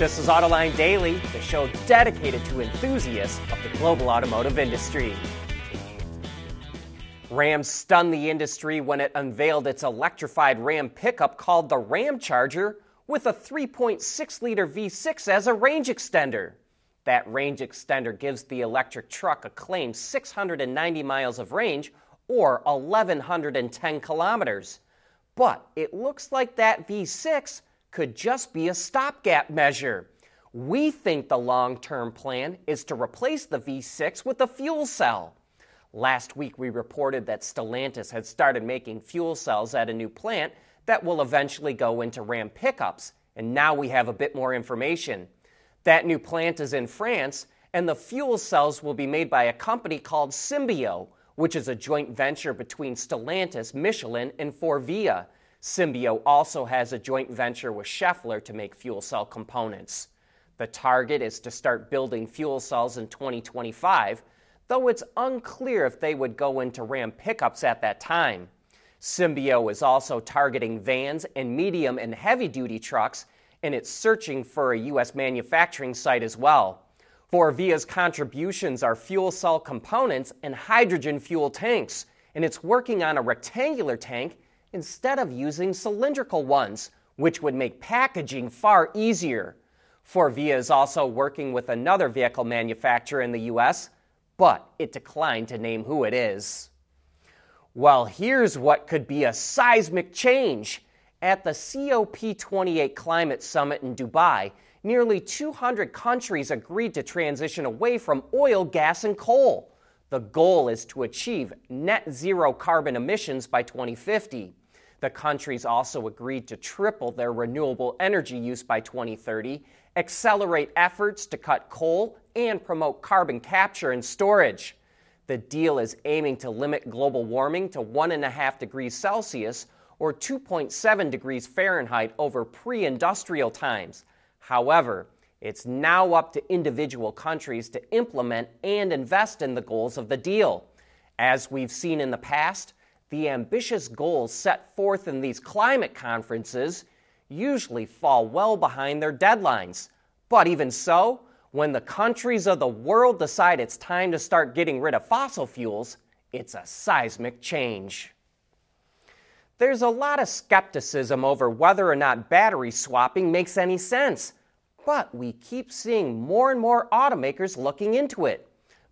This is Autoline Daily, the show dedicated to enthusiasts of the global automotive industry. Ram stunned the industry when it unveiled its electrified Ram pickup called the Ramcharger with a 3.6 liter V6 as a range extender. That range extender gives the electric truck a claimed 690 miles of range or 1,110 kilometers. But it looks like that V6 could just be a stopgap measure. We think the long term plan is to replace the V6 with a fuel cell. Last week, we reported that Stellantis had started making fuel cells at a new plant that will eventually go into Ram pickups, and now we have a bit more information. That new plant is in France, and the fuel cells will be made by a company called Symbio, which is a joint venture between Stellantis, Michelin, and Forvia. Symbio also has a joint venture with Schaeffler to make fuel cell components. The target is to start building fuel cells in 2025, though it's unclear if they would go into Ram pickups at that time. Symbio is also targeting vans and medium and heavy duty trucks, and it's searching for a U.S. manufacturing site as well. Forvia's contributions are fuel cell components and hydrogen fuel tanks, and it's working on a rectangular tank instead of using cylindrical ones, which would make packaging far easier. Forvia is also working with another vehicle manufacturer in the US, but it declined to name who it is. Well, here's what could be a seismic change. At the COP28 Climate Summit in Dubai, nearly 200 countries agreed to transition away from oil, gas, and coal. The goal is to achieve net zero carbon emissions by 2050. The countries also agreed to triple their renewable energy use by 2030, accelerate efforts to cut coal, and promote carbon capture and storage. The deal is aiming to limit global warming to 1.5 degrees Celsius or 2.7 degrees Fahrenheit over pre industrial times. However, it's now up to individual countries to implement and invest in the goals of the deal. As we've seen in the past, the ambitious goals set forth in these climate conferences usually fall well behind their deadlines. But even so, when the countries of the world decide it's time to start getting rid of fossil fuels, it's a seismic change. There's a lot of skepticism over whether or not battery swapping makes any sense, but we keep seeing more and more automakers looking into it.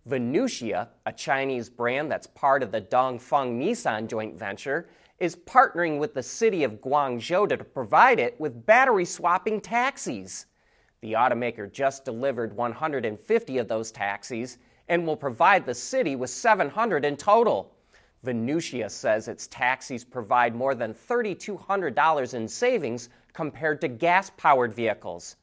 Venucia, a Chinese brand that's part of the Dongfeng Nissan joint venture, is partnering with the city of Guangzhou to provide it with battery swapping taxis. The automaker just delivered 150 of those taxis and will provide the city with 700 in total. Venucia says its taxis provide more than $3,200 in savings compared to gas powered vehicles.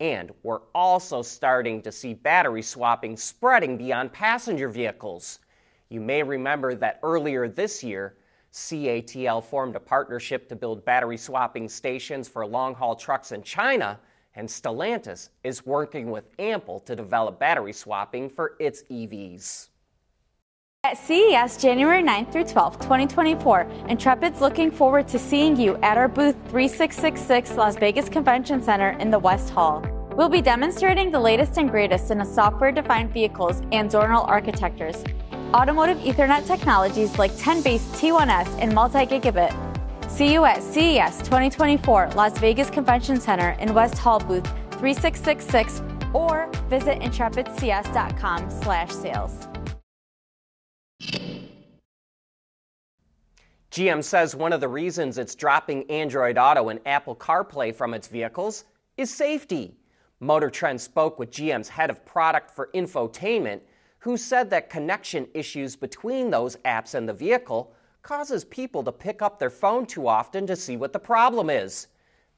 And we're also starting to see battery swapping spreading beyond passenger vehicles. You may remember that earlier this year, CATL formed a partnership to build battery swapping stations for long haul trucks in China, and Stellantis is working with Ample to develop battery swapping for its EVs. At CES January 9th through 12th, 2024, Intrepid's looking forward to seeing you at our booth 3666 Las Vegas Convention Center in the West Hall. We'll be demonstrating the latest and greatest in software defined vehicles and zonal architectures, automotive Ethernet technologies like 10 base T1S and multi gigabit. See you at CES 2024 Las Vegas Convention Center in West Hall booth 3666 or visit intrepidcs.com/sales. GM says one of the reasons it's dropping Android Auto and Apple CarPlay from its vehicles is safety. Motor Trend spoke with GM's head of product for infotainment, who said that connection issues between those apps and the vehicle causes people to pick up their phone too often to see what the problem is.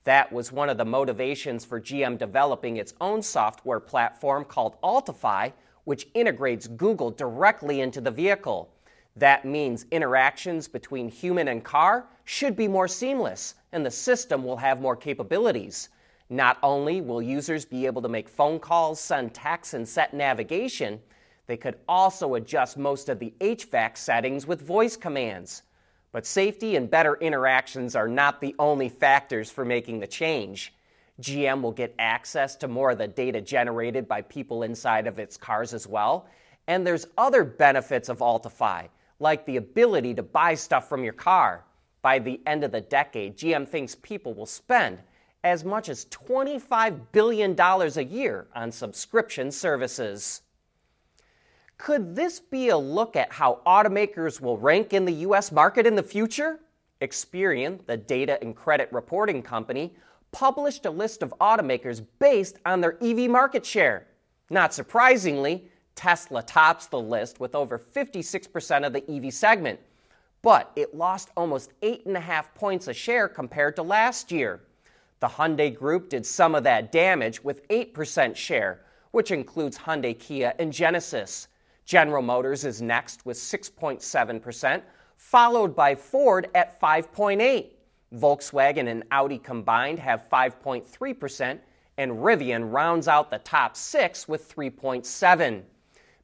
That was one of the motivations for GM developing its own software platform called Ultifi, which integrates Google directly into the vehicle. That means interactions between human and car should be more seamless, and the system will have more capabilities. Not only will users be able to make phone calls, send texts, and set navigation, they could also adjust most of the HVAC settings with voice commands. But safety and better interactions are not the only factors for making the change. GM will get access to more of the data generated by people inside of its cars as well. And there's other benefits of Ultifi, like the ability to buy stuff from your car. By the end of the decade, GM thinks people will spend as much as $25 billion a year on subscription services. Could this be a look at how automakers will rank in the US market in the future? Experian, the data and credit reporting company, published a list of automakers based on their EV market share. Not surprisingly, Tesla tops the list with over 56% of the EV segment, but it lost almost 8.5 points a share compared to last year. The Hyundai Group did some of that damage with 8% share, which includes Hyundai, Kia, and Genesis. General Motors is next with 6.7%, followed by Ford at 5.8%. Volkswagen and Audi combined have 5.3%, and Rivian rounds out the top 6 with 3.7.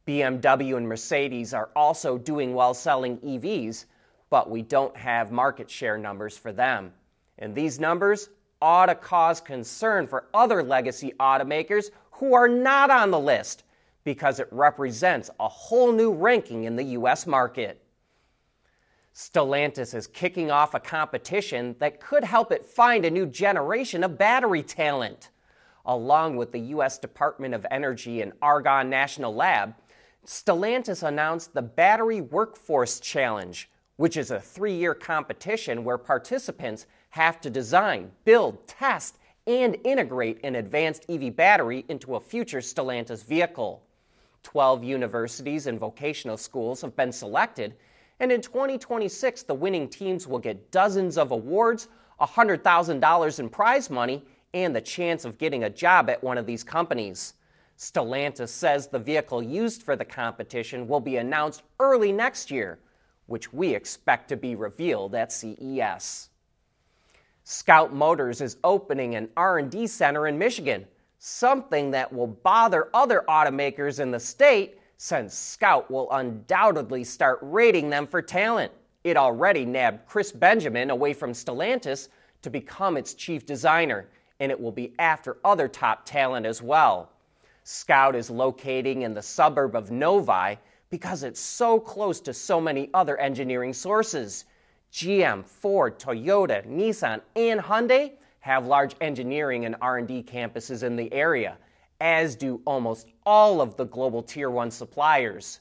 BMW and Mercedes are also doing well selling EVs, but we don't have market share numbers for them. And these numbers ought to cause concern for other legacy automakers who are not on the list because it represents a whole new ranking in the US market. Stellantis is kicking off a competition that could help it find a new generation of battery talent. Along with the U.S. Department of Energy and Argonne National Lab, Stellantis announced the Battery Workforce Challenge, which is a three year competition where participants have to design, build, test, and integrate an advanced EV battery into a future Stellantis vehicle. 12 universities and vocational schools have been selected, and in 2026, the winning teams will get dozens of awards, $100,000 in prize money, and the chance of getting a job at one of these companies. Stellantis says the vehicle used for the competition will be announced early next year, which we expect to be revealed at CES. Scout Motors is opening an R&D center in Michigan, something that will bother other automakers in the state since Scout will undoubtedly start rating them for talent. It already nabbed Chris Benjamin away from Stellantis to become its chief designer, and it will be after other top talent as well. Scout is locating in the suburb of Novi because it's so close to so many other engineering sources. GM, Ford, Toyota, Nissan, and Hyundai have large engineering and R&D campuses in the area, as do almost all of the global tier 1 suppliers.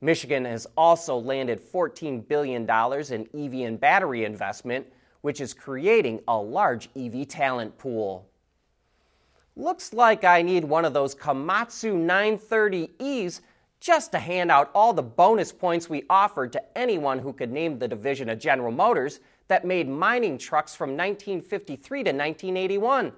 Michigan has also landed $14 billion in EV and battery investment, which is creating a large EV talent pool. Looks like I need one of those Komatsu 930Es just to hand out all the bonus points we offered to anyone who could name the division of General Motors that made mining trucks from 1953 to 1981.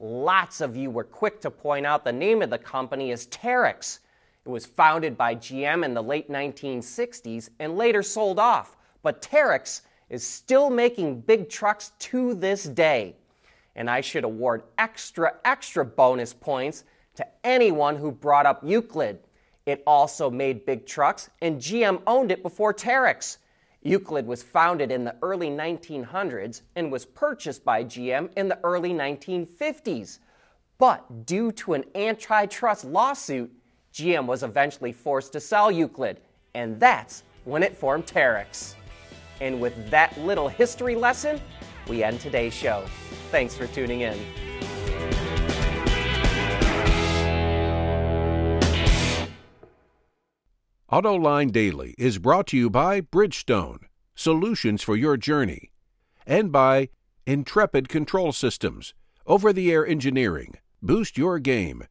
Lots of you were quick to point out the name of the company is Terex. It was founded by GM in the late 1960s and later sold off, but Terex is still making big trucks to this day and I should award extra, extra bonus points to anyone who brought up Euclid. It also made big trucks, and GM owned it before Terex. Euclid was founded in the early 1900s and was purchased by GM in the early 1950s. But due to an antitrust lawsuit, GM was eventually forced to sell Euclid, and that's when it formed Terex. And with that little history lesson, we end today's show. Thanks for tuning in. AutoLine Daily is brought to you by Bridgestone, solutions for your journey, and by Intrepid Control Systems, over the air engineering. Boost your game